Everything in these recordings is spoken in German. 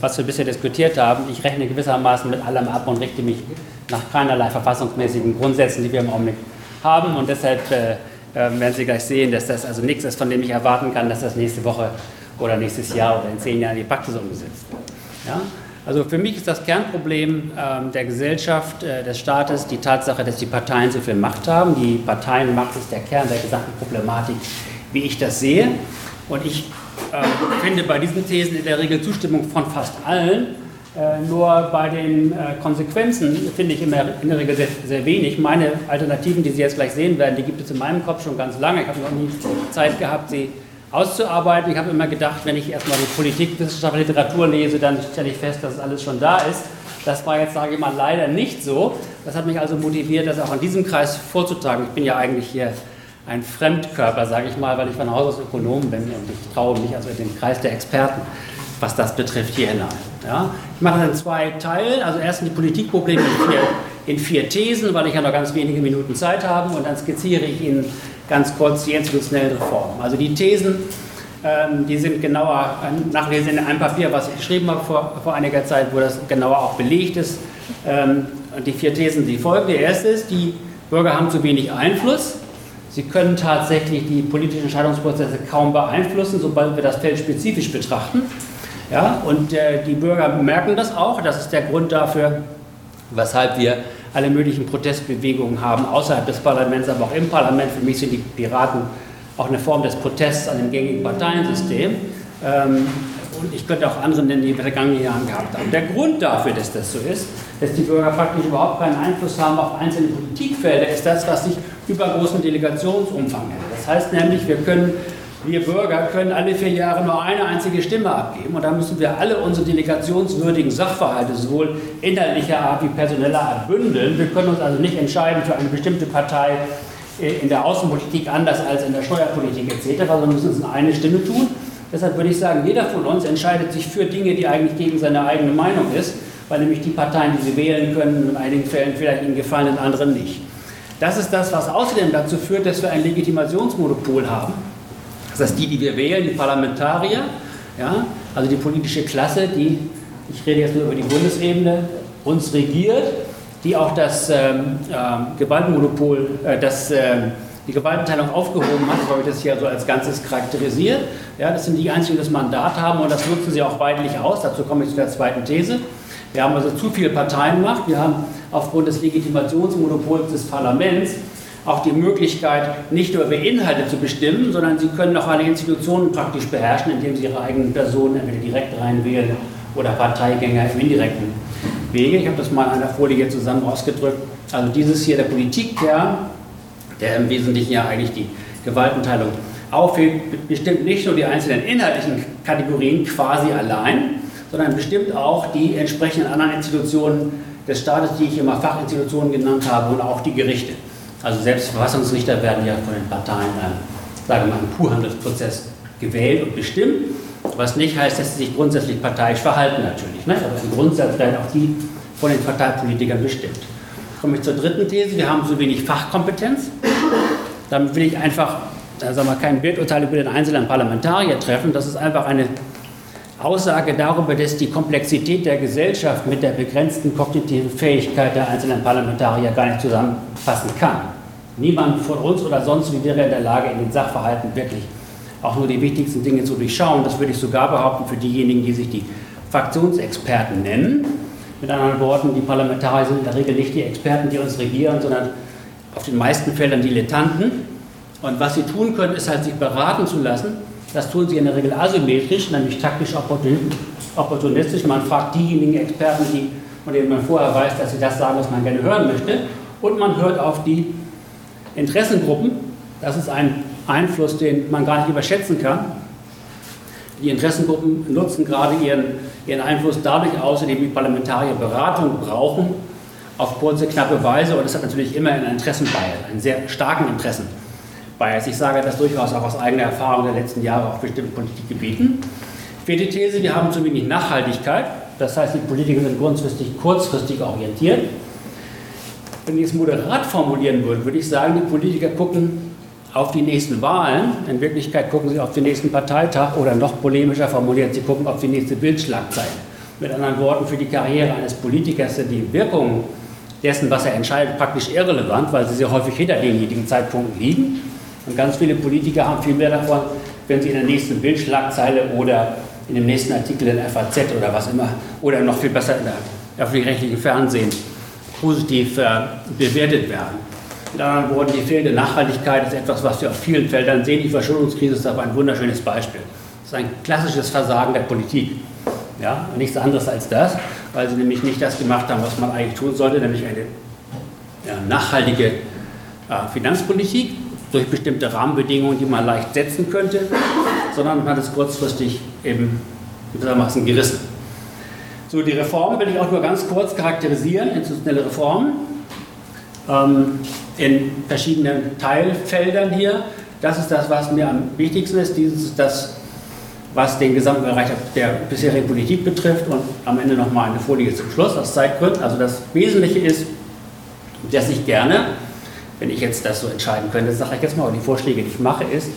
was wir bisher diskutiert haben, ich rechne gewissermaßen mit allem ab und richte mich nach keinerlei verfassungsmäßigen Grundsätzen, die wir im Augenblick haben. Und deshalb äh, äh, werden Sie gleich sehen, dass das also nichts ist, von dem ich erwarten kann, dass das nächste Woche oder nächstes Jahr oder in zehn Jahren die Praxis umgesetzt wird. Ja? Also für mich ist das Kernproblem äh, der Gesellschaft, äh, des Staates, die Tatsache, dass die Parteien so viel Macht haben. Die Parteienmacht ist der Kern der gesamten Problematik, wie ich das sehe. Und ich äh, finde bei diesen Thesen in der Regel Zustimmung von fast allen. Äh, nur bei den äh, Konsequenzen finde ich immer in der Regel sehr, sehr, wenig. Meine Alternativen, die Sie jetzt gleich sehen werden, die gibt es in meinem Kopf schon ganz lange. Ich habe noch nie Zeit gehabt, sie auszuarbeiten. Ich habe immer gedacht, wenn ich erstmal die Politikwissenschaft, Literatur lese, dann stelle ich fest, dass alles schon da ist. Das war jetzt, sage ich mal, leider nicht so. Das hat mich also motiviert, das auch in diesem Kreis vorzutragen. Ich bin ja eigentlich hier ein Fremdkörper, sage ich mal, weil ich von Haus aus Ökonom bin und ich traue mich also in den Kreis der Experten, was das betrifft, hier hinein. Ja? Ich mache dann zwei Teile, also erstens die Politikprobleme in vier, in vier Thesen, weil ich ja noch ganz wenige Minuten Zeit habe und dann skizziere ich Ihnen ganz kurz die institutionellen Reformen. Also die Thesen, ähm, die sind genauer nachlesen in einem Papier, was ich geschrieben habe vor, vor einiger Zeit, wo das genauer auch belegt ist. Ähm, und die vier Thesen, die folgen. Die erste ist, die Bürger haben zu wenig Einfluss Sie können tatsächlich die politischen Entscheidungsprozesse kaum beeinflussen, sobald wir das Feld spezifisch betrachten. Ja, und äh, die Bürger merken das auch. Das ist der Grund dafür, weshalb wir alle möglichen Protestbewegungen haben, außerhalb des Parlaments, aber auch im Parlament. Für mich sind die Piraten auch eine Form des Protests an dem gängigen Parteiensystem. Ähm, und ich könnte auch andere nennen, die in den vergangenen Jahren gehabt haben. Der Grund dafür, dass das so ist, dass die Bürger praktisch überhaupt keinen Einfluss haben auf einzelne Politikfelder, ist das, was sich übergroßen Delegationsumfang nennt. Das heißt nämlich, wir können wir Bürger können alle vier Jahre nur eine einzige Stimme abgeben und da müssen wir alle unsere delegationswürdigen Sachverhalte sowohl inhaltlicher Art wie personeller Art bündeln. Wir können uns also nicht entscheiden für eine bestimmte Partei äh, in der Außenpolitik anders als in der Steuerpolitik etc., sondern müssen es in eine Stimme tun. Deshalb würde ich sagen, jeder von uns entscheidet sich für Dinge, die eigentlich gegen seine eigene Meinung ist, weil nämlich die Parteien, die sie wählen können, in einigen Fällen vielleicht ihnen gefallen, in anderen nicht. Das ist das, was außerdem dazu führt, dass wir ein Legitimationsmonopol haben. Das heißt, die, die wir wählen, die Parlamentarier, ja, also die politische Klasse, die, ich rede jetzt nur über die Bundesebene, uns regiert, die auch das ähm, äh, Gewaltmonopol, äh, das äh, die Gewaltenteilung aufgehoben hat, so habe ich das hier so als Ganzes charakterisiert. Ja, das sind die einzigen, die das Mandat haben und das nutzen sie auch weitlich aus. Dazu komme ich zu der zweiten These. Wir haben also zu viel Parteienmacht. Wir haben aufgrund des Legitimationsmonopols des Parlaments auch die Möglichkeit, nicht nur über Inhalte zu bestimmen, sondern sie können auch alle Institutionen praktisch beherrschen, indem sie ihre eigenen Personen entweder direkt reinwählen oder Parteigänger im indirekten Wege. Ich habe das mal in einer Folie zusammen ausgedrückt. Also dieses hier der Politikkern der im Wesentlichen ja eigentlich die Gewaltenteilung aufhebt, bestimmt nicht nur die einzelnen inhaltlichen Kategorien quasi allein, sondern bestimmt auch die entsprechenden anderen Institutionen des Staates, die ich immer Fachinstitutionen genannt habe, und auch die Gerichte. Also selbst Verfassungsrichter werden ja von den Parteien, äh, sagen wir mal, im Purhandelsprozess gewählt und bestimmt, was nicht heißt, dass sie sich grundsätzlich parteiisch verhalten natürlich. Ne? Aber im Grundsatz werden auch die von den Parteipolitikern bestimmt komme ich zur dritten These. Wir haben so wenig Fachkompetenz. Damit will ich einfach sagen wir, kein Werturteil über den einzelnen Parlamentarier treffen. Das ist einfach eine Aussage darüber, dass die Komplexität der Gesellschaft mit der begrenzten kognitiven Fähigkeit der einzelnen Parlamentarier gar nicht zusammenfassen kann. Niemand von uns oder sonst wie wäre in der Lage, in den Sachverhalten wirklich auch nur die wichtigsten Dinge zu durchschauen. Das würde ich sogar behaupten für diejenigen, die sich die Fraktionsexperten nennen. Mit anderen Worten, die Parlamentarier sind in der Regel nicht die Experten, die uns regieren, sondern auf den meisten Feldern Dilettanten. Und was sie tun können, ist halt, sich beraten zu lassen. Das tun sie in der Regel asymmetrisch, nämlich taktisch opportunistisch. Man fragt diejenigen Experten, die, von denen man vorher weiß, dass sie das sagen, was man gerne hören möchte. Und man hört auf die Interessengruppen. Das ist ein Einfluss, den man gar nicht überschätzen kann. Die Interessengruppen nutzen gerade ihren, ihren Einfluss dadurch aus, indem die Parlamentarier Beratung brauchen, auf kurze, knappe Weise. Und das hat natürlich immer einen Interessenbias, einen sehr starken Interessenbias. Ich sage das durchaus auch aus eigener Erfahrung der letzten Jahre auf bestimmten Politikgebieten. Vierte These, wir haben zu wenig Nachhaltigkeit. Das heißt, die Politiker sind grundsätzlich kurzfristig orientiert. Wenn ich es moderat formulieren würde, würde ich sagen, die Politiker gucken auf die nächsten Wahlen. In Wirklichkeit gucken sie auf den nächsten Parteitag oder noch polemischer formuliert, sie gucken auf die nächste Bildschlagzeile. Mit anderen Worten, für die Karriere eines Politikers sind die Wirkungen dessen, was er entscheidet, praktisch irrelevant, weil sie sehr häufig hinter denjenigen Zeitpunkten liegen. Und ganz viele Politiker haben viel mehr davon, wenn sie in der nächsten Bildschlagzeile oder in dem nächsten Artikel in FAZ oder was immer, oder noch viel besser in der öffentlich-rechtlichen Fernsehen positiv äh, bewertet werden. Mit anderen Worten, die fehlende Nachhaltigkeit ist etwas, was wir auf vielen Feldern sehen. Die Verschuldungskrise ist aber ein wunderschönes Beispiel. Das ist ein klassisches Versagen der Politik. Ja, nichts anderes als das, weil sie nämlich nicht das gemacht haben, was man eigentlich tun sollte, nämlich eine ja, nachhaltige äh, Finanzpolitik durch bestimmte Rahmenbedingungen, die man leicht setzen könnte, sondern man hat es kurzfristig eben gewissermaßen gerissen. So, die Reformen will ich auch nur ganz kurz charakterisieren, institutionelle Reformen, ähm, in verschiedenen Teilfeldern hier. Das ist das, was mir am wichtigsten ist. Dieses ist das, was den gesamten Bereich der bisherigen Politik betrifft und am Ende nochmal eine Folie zum Schluss aus Zeitgründen. Also das Wesentliche ist, dass ich gerne, wenn ich jetzt das so entscheiden könnte, sage ich jetzt mal, die Vorschläge, die ich mache, ist,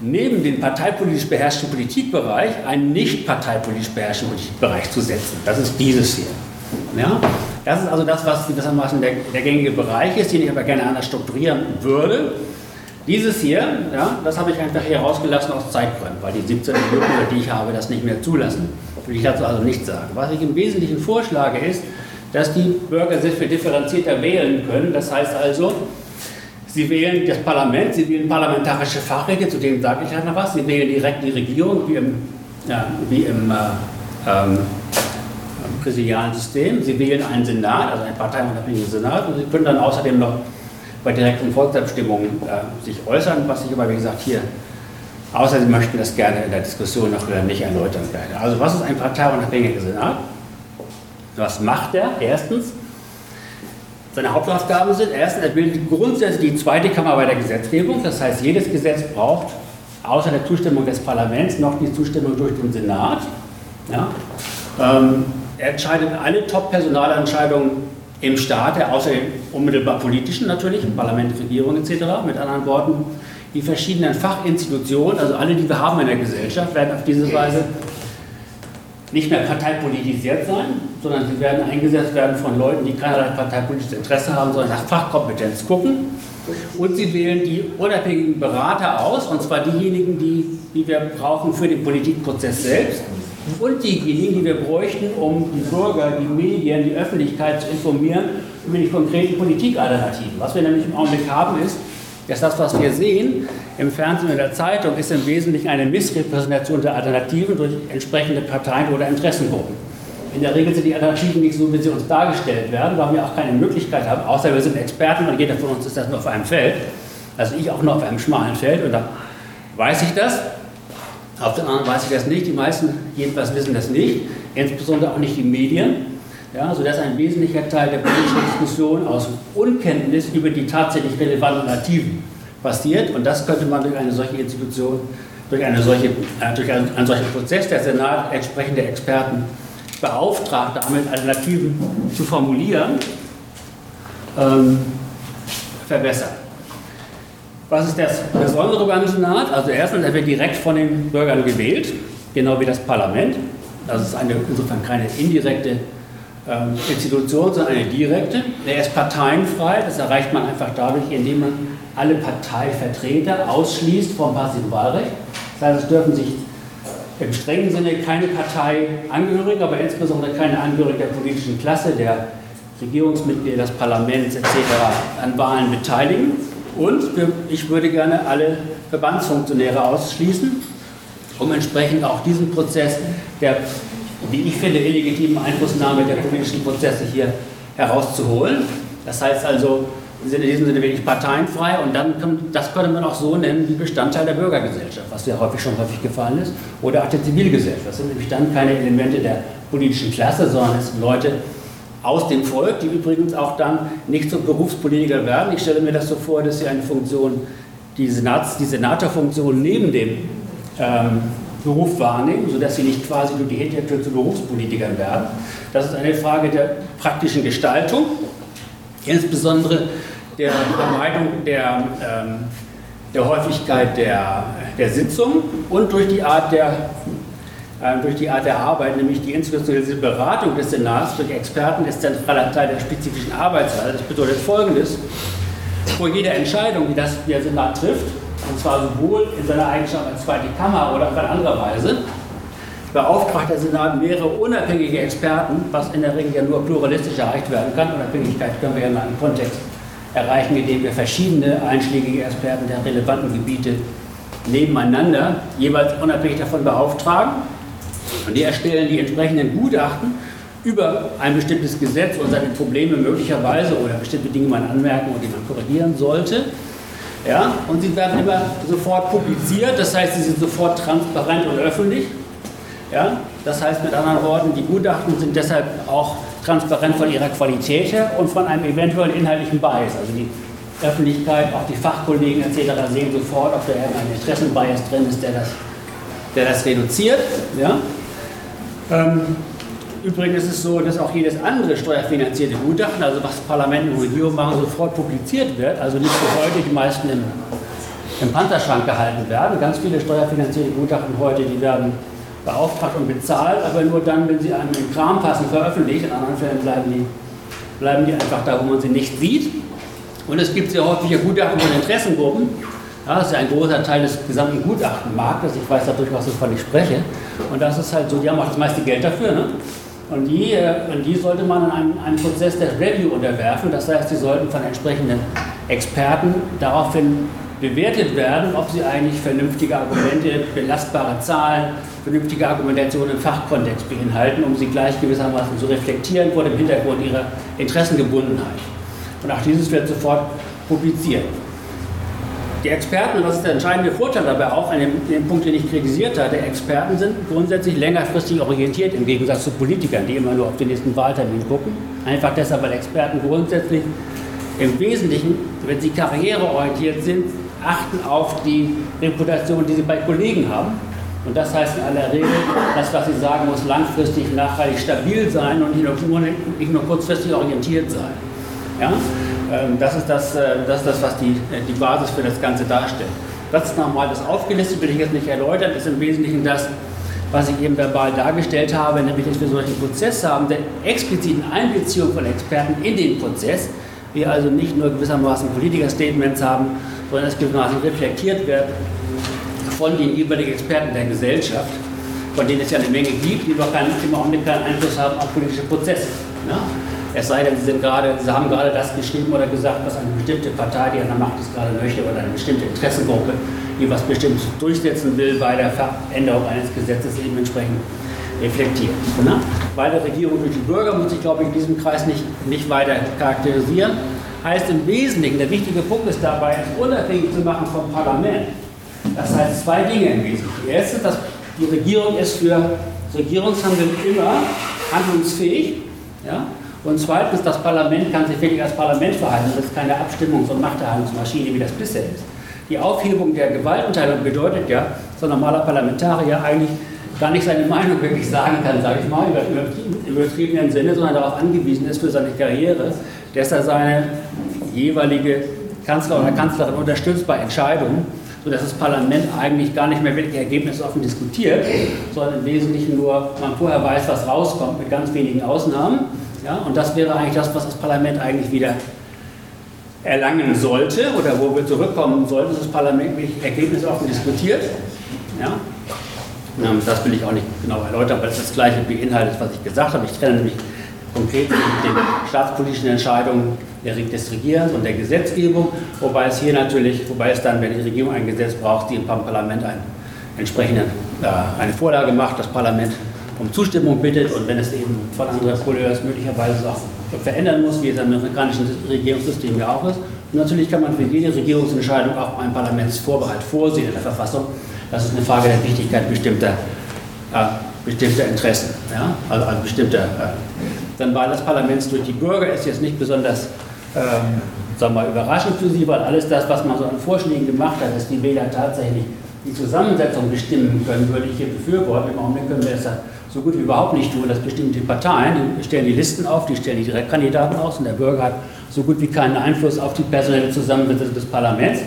neben den parteipolitisch beherrschten Politikbereich einen nicht parteipolitisch beherrschten Politikbereich zu setzen. Das ist dieses hier. Ja? Das ist also das, was gewissermaßen der, der gängige Bereich ist, den ich aber gerne anders strukturieren würde. Dieses hier, ja, das habe ich einfach hier rausgelassen aus Zeitgründen, weil die 17 Minuten, die ich habe, das nicht mehr zulassen. Will ich dazu also nichts sagen. Was ich im Wesentlichen vorschlage, ist, dass die Bürger sehr viel differenzierter wählen können. Das heißt also, sie wählen das Parlament, sie wählen parlamentarische Fachräte, zu denen sage ich ja noch was, sie wählen direkt die Regierung, wie im, ja, wie im äh, ähm, präsidialen System. Sie wählen einen Senat, also einen parteiunabhängigen Senat, und Sie können dann außerdem noch bei direkten Volksabstimmungen äh, sich äußern, was ich aber, wie gesagt, hier, außer Sie möchten das gerne in der Diskussion noch nicht erläutern werde. Also was ist ein parteiunabhängiger Senat? Was macht er? Erstens, seine Hauptaufgaben sind, erstens, er bildet grundsätzlich die zweite Kammer bei der Gesetzgebung. Das heißt, jedes Gesetz braucht außer der Zustimmung des Parlaments noch die Zustimmung durch den Senat. Ja? Ähm, er entscheidet alle Top-Personalentscheidungen im Staat, außer den unmittelbar politischen natürlich, im Parlament, Regierung etc. Mit anderen Worten, die verschiedenen Fachinstitutionen, also alle, die wir haben in der Gesellschaft, werden auf diese Weise nicht mehr parteipolitisiert sein, sondern sie werden eingesetzt werden von Leuten, die keinerlei parteipolitisches Interesse haben, sondern nach Fachkompetenz gucken. Und sie wählen die unabhängigen Berater aus, und zwar diejenigen, die, die wir brauchen für den Politikprozess selbst und diejenigen, die wir bräuchten, um die Bürger, die Medien, die Öffentlichkeit zu informieren über die konkreten Politikalternativen. Was wir nämlich im Augenblick haben, ist, dass das, was wir sehen im Fernsehen und in der Zeitung, ist im Wesentlichen eine Missrepräsentation der Alternativen durch entsprechende Parteien oder Interessengruppen. In der Regel sind die Alternativen nicht so, wie sie uns dargestellt werden, weil wir auch keine Möglichkeit haben, außer wir sind Experten und jeder von uns ist das nur auf einem Feld. Also ich auch nur auf einem schmalen Feld und da weiß ich das. Auf den anderen weiß ich das nicht, die meisten jedenfalls wissen das nicht, insbesondere auch nicht die Medien. Ja, sodass ein wesentlicher Teil der politischen Diskussion aus Unkenntnis über die tatsächlich relevanten Alternativen passiert. Und das könnte man durch eine solche Institution, durch, eine solche, äh, durch einen solchen Prozess, der Senat entsprechende Experten beauftragt, damit Alternativen zu formulieren, ähm, verbessern. Was ist das Besondere beim Senat? Also erstens, er wird direkt von den Bürgern gewählt, genau wie das Parlament. Das ist eine, insofern keine indirekte ähm, Institution, sondern eine direkte. Er ist parteienfrei, das erreicht man einfach dadurch, indem man alle Parteivertreter ausschließt vom passiven Wahlrecht. Das heißt, es dürfen sich im strengen Sinne keine Partei angehörig, aber insbesondere keine Angehörigen der politischen Klasse, der Regierungsmitglieder, des Parlaments etc. an Wahlen beteiligen. Und ich würde gerne alle Verbandsfunktionäre ausschließen, um entsprechend auch diesen Prozess der, wie ich finde, illegitimen Einflussnahme der politischen Prozesse hier herauszuholen. Das heißt also, sind in diesem Sinne wirklich parteienfrei und dann kann, das könnte man auch so nennen wie Bestandteil der Bürgergesellschaft, was ja häufig schon häufig gefallen ist, oder auch der Zivilgesellschaft. Das sind nämlich dann keine Elemente der politischen Klasse, sondern es sind Leute, aus dem Volk, die übrigens auch dann nicht zum Berufspolitiker werden. Ich stelle mir das so vor, dass sie eine Funktion, die, Senats, die Senatorfunktion neben dem ähm, Beruf wahrnehmen, sodass sie nicht quasi durch die Hintertür zu Berufspolitikern werden. Das ist eine Frage der praktischen Gestaltung, insbesondere der Vermeidung der ähm, der Häufigkeit der, der Sitzung und durch die Art der äh, durch die Art der Arbeit, nämlich die institutionelle Beratung des Senats durch Experten ist zentraler Teil der spezifischen Arbeitsweise. Das bedeutet Folgendes. Vor jeder Entscheidung, die das, der Senat trifft, und zwar sowohl in seiner Eigenschaft als zweite Kammer oder auf eine andere Weise, beauftragt der Senat mehrere unabhängige Experten, was in der Regel ja nur pluralistisch erreicht werden kann. Unabhängigkeit können wir ja in einem Kontext erreichen, indem wir verschiedene einschlägige Experten der relevanten Gebiete nebeneinander jeweils unabhängig davon beauftragen. Und die erstellen die entsprechenden Gutachten über ein bestimmtes Gesetz und seine Probleme möglicherweise oder bestimmte Dinge man anmerken und die man korrigieren sollte. Ja, und sie werden immer sofort publiziert, das heißt, sie sind sofort transparent und öffentlich. Ja, das heißt mit anderen Worten, die Gutachten sind deshalb auch transparent von ihrer Qualität her und von einem eventuellen inhaltlichen Bias. Also die Öffentlichkeit, auch die Fachkollegen etc. sehen sofort, ob da irgendein Interessenbias drin ist, der das, der das reduziert. Ja? Ähm, übrigens ist es so, dass auch jedes andere steuerfinanzierte Gutachten, also was Parlament und Regierung machen, sofort publiziert wird. Also nicht wie heute die meisten im, im Panzerschrank gehalten werden. Ganz viele steuerfinanzierte Gutachten heute, die werden beauftragt und bezahlt, aber nur dann, wenn sie einem in Kram passen, veröffentlicht. In anderen Fällen bleiben die, bleiben die einfach da, wo man sie nicht sieht. Und es gibt sehr häufig Gutachten von Interessengruppen. Ja, das ist ja ein großer Teil des gesamten Gutachtenmarktes. Ich weiß da durchaus, wovon ich spreche. Und das ist halt so, die haben auch das meiste Geld dafür. Ne? Und, die, äh, und die sollte man in einem, einem Prozess der Review unterwerfen. Das heißt, sie sollten von entsprechenden Experten daraufhin bewertet werden, ob sie eigentlich vernünftige Argumente, belastbare Zahlen, vernünftige Argumentation im Fachkontext beinhalten, um sie gleich gewissermaßen zu reflektieren vor dem Hintergrund ihrer Interessengebundenheit. Und auch dieses wird sofort publiziert. Die Experten, das ist der entscheidende Vorteil dabei auch, an dem, dem Punkt, den ich kritisiert hatte, Experten sind grundsätzlich längerfristig orientiert im Gegensatz zu Politikern, die immer nur auf den nächsten Wahltermin gucken. Einfach deshalb, weil Experten grundsätzlich im Wesentlichen, wenn sie karriereorientiert sind, achten auf die Reputation, die sie bei Kollegen haben. Und das heißt in aller Regel, das, was sie sagen, muss langfristig nachhaltig stabil sein und nicht nur, nicht nur kurzfristig orientiert sein. Ja? Ähm, das, ist das, äh, das ist das, was die, äh, die Basis für das Ganze darstellt. Das ist nochmal das aufgelistet, will ich jetzt nicht erläutern, das ist im Wesentlichen das, was ich eben verbal dargestellt habe, nämlich dass wir solchen Prozess haben, der expliziten Einbeziehung von Experten in den Prozess, wir also nicht nur gewissermaßen Politiker-Statements haben, sondern es gewissermaßen reflektiert wird von den jeweiligen Experten der Gesellschaft, von denen es ja eine Menge gibt, die doch keinen, im keinen Einfluss haben auf politische Prozesse. Ne? Es sei denn, sie, sind gerade, sie haben gerade das geschrieben oder gesagt, was eine bestimmte Partei, die an der Macht ist, gerade möchte, oder eine bestimmte Interessengruppe, die was Bestimmtes durchsetzen will, bei der Veränderung eines Gesetzes eben entsprechend reflektiert. Ne? Weil der Regierung durch die Bürger muss ich, glaube ich, in diesem Kreis nicht, nicht weiter charakterisieren. Heißt im Wesentlichen, der wichtige Punkt ist dabei, es unabhängig zu machen vom Parlament. Das heißt zwei Dinge im Wesentlichen. Erstens, dass die Regierung ist für Regierungshandeln immer handlungsfähig. Ja? Und zweitens, das Parlament kann sich wirklich als Parlament verhalten. Das ist keine Abstimmungs- und Machterhaltungsmaschine, wie das bisher ist. Die Aufhebung der Gewaltenteilung bedeutet ja, dass ein normaler Parlamentarier eigentlich gar nicht seine Meinung wirklich sagen kann, sage ich mal, im übertriebenen Sinne, sondern darauf angewiesen ist für seine Karriere, dass er seine jeweilige Kanzler oder Kanzlerin unterstützt bei Entscheidungen, sodass das Parlament eigentlich gar nicht mehr wirklich ergebnisoffen diskutiert, sondern im Wesentlichen nur man vorher weiß, was rauskommt, mit ganz wenigen Ausnahmen. Ja, und das wäre eigentlich das, was das Parlament eigentlich wieder erlangen sollte oder wo wir zurückkommen sollten, dass das Parlament wirklich ergebnisoffen diskutiert. Ja? Das will ich auch nicht genau erläutern, weil es das gleiche beinhaltet, was ich gesagt habe. Ich trenne nämlich konkret mit den staatspolitischen Entscheidungen des Regierens und der Gesetzgebung, wobei es hier natürlich, wobei es dann, wenn die Regierung ein Gesetz braucht, die im Parlament ein, entsprechende, äh, eine Vorlage macht, das Parlament um Zustimmung bittet und wenn es eben von anderen Couleurs möglicherweise auch verändern muss, wie es im amerikanischen Regierungssystem ja auch ist. Und natürlich kann man für jede Regierungsentscheidung auch einen Parlamentsvorbehalt vorsehen in der Verfassung. Das ist eine Frage der Wichtigkeit bestimmter, äh, bestimmter Interessen, ja? also, also bestimmter. Äh, dann Wahl des Parlaments durch die Bürger ist jetzt nicht besonders ähm, sagen wir überraschend für Sie, weil alles das, was man so an Vorschlägen gemacht hat, dass die Wähler tatsächlich die Zusammensetzung bestimmen können, würde ich hier befürworten. Im Augenblick können wir ja so gut wie überhaupt nicht tun, dass bestimmte Parteien, die stellen die Listen auf, die stellen die Direktkandidaten aus und der Bürger hat so gut wie keinen Einfluss auf die personelle Zusammensetzung des Parlaments.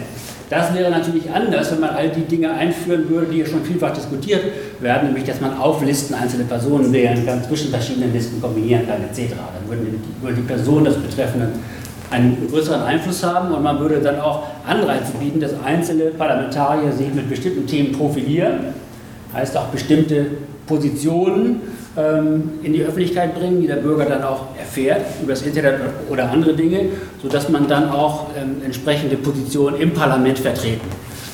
Das wäre natürlich anders, wenn man all die Dinge einführen würde, die ja schon vielfach diskutiert werden, nämlich dass man auf Listen einzelne Personen wählen kann, zwischen verschiedenen Listen kombinieren kann, etc. Dann würde die, würde die Person des Betreffenden einen größeren Einfluss haben und man würde dann auch Anreize bieten, dass einzelne Parlamentarier sich mit bestimmten Themen profilieren, heißt auch bestimmte Positionen in die Öffentlichkeit bringen, die der Bürger dann auch erfährt über das Internet oder andere Dinge, sodass man dann auch ähm, entsprechende Positionen im Parlament vertreten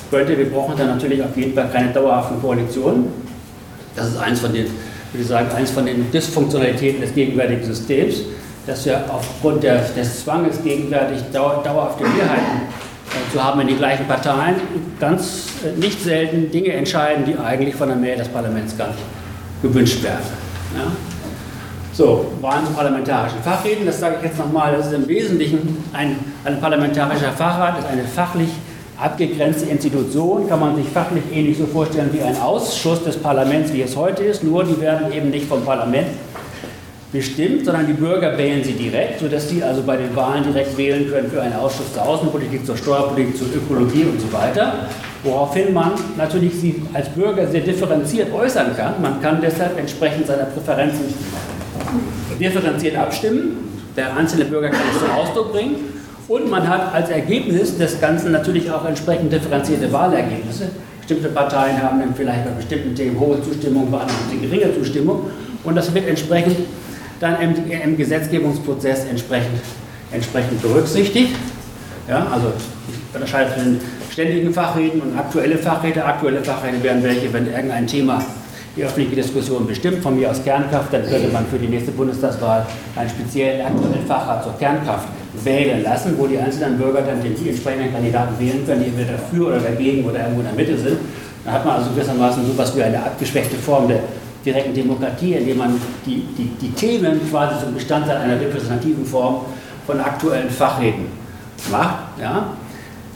könnte. Wir brauchen dann natürlich auf jeden Fall keine dauerhaften Koalitionen. Das ist eins von den, würde ich sagen, eins von den Dysfunktionalitäten des gegenwärtigen Systems, dass wir aufgrund der, des Zwanges gegenwärtig dauer, dauerhafte Mehrheiten äh, zu haben in den gleichen Parteien ganz äh, nicht selten Dinge entscheiden, die eigentlich von der Mehrheit des Parlaments gar nicht gewünscht werden. Ja? So, Wahlen zu parlamentarischen Fachreden, das sage ich jetzt nochmal, das ist im Wesentlichen ein, ein parlamentarischer Fachrat, ist eine fachlich abgegrenzte Institution, kann man sich fachlich ähnlich so vorstellen wie ein Ausschuss des Parlaments, wie es heute ist, nur die werden eben nicht vom Parlament bestimmt, sondern die Bürger wählen sie direkt, sodass sie also bei den Wahlen direkt wählen können für einen Ausschuss zur Außenpolitik, zur Steuerpolitik, zur Ökologie und so weiter. Woraufhin man natürlich sie als Bürger sehr differenziert äußern kann. Man kann deshalb entsprechend seiner Präferenzen differenziert abstimmen. Der einzelne Bürger kann es zum Ausdruck bringen. Und man hat als Ergebnis des Ganzen natürlich auch entsprechend differenzierte Wahlergebnisse. Bestimmte Parteien haben dann vielleicht bei bestimmten Themen hohe Zustimmung, bei anderen geringe Zustimmung. Und das wird entsprechend dann im, im Gesetzgebungsprozess entsprechend, entsprechend berücksichtigt. Ja, also ich unterscheide zwischen ständigen Fachreden und aktuelle Fachrede. Aktuelle Fachrede wären welche, wenn irgendein Thema die öffentliche Diskussion bestimmt, von mir aus Kernkraft, dann könnte man für die nächste Bundestagswahl einen speziellen aktuellen Fachrat zur Kernkraft wählen lassen, wo die einzelnen Bürger dann den entsprechenden Kandidaten wählen können, die entweder dafür oder dagegen oder irgendwo in der Mitte sind. Dann hat man also gewissermaßen so etwas wie eine abgeschwächte Form der direkten Demokratie, indem man die, die, die Themen quasi zum Bestandteil einer repräsentativen Form von aktuellen Fachreden macht. Ja?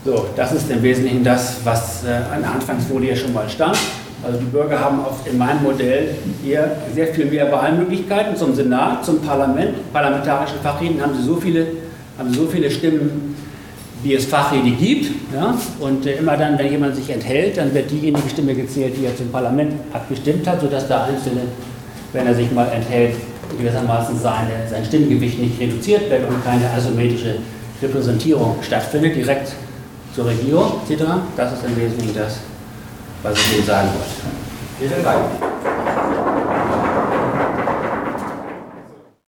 So, das ist im Wesentlichen das, was äh, an der Anfangsfolie schon mal stand. Also die Bürger haben oft in meinem Modell hier sehr viel mehr Wahlmöglichkeiten zum Senat, zum Parlament. Parlamentarischen Fachreden haben sie so viele, haben so viele Stimmen wie es Fachrede gibt. Ja? Und äh, immer dann, wenn jemand sich enthält, dann wird diejenige Stimme gezählt, die er zum Parlament abgestimmt hat, sodass der Einzelne, wenn er sich mal enthält, gewissermaßen seine, sein Stimmgewicht nicht reduziert wird und keine asymmetrische Repräsentierung stattfindet, direkt zur Regierung etc. Das ist im Wesentlichen das, was ich Ihnen sagen wollte. Vielen Dank.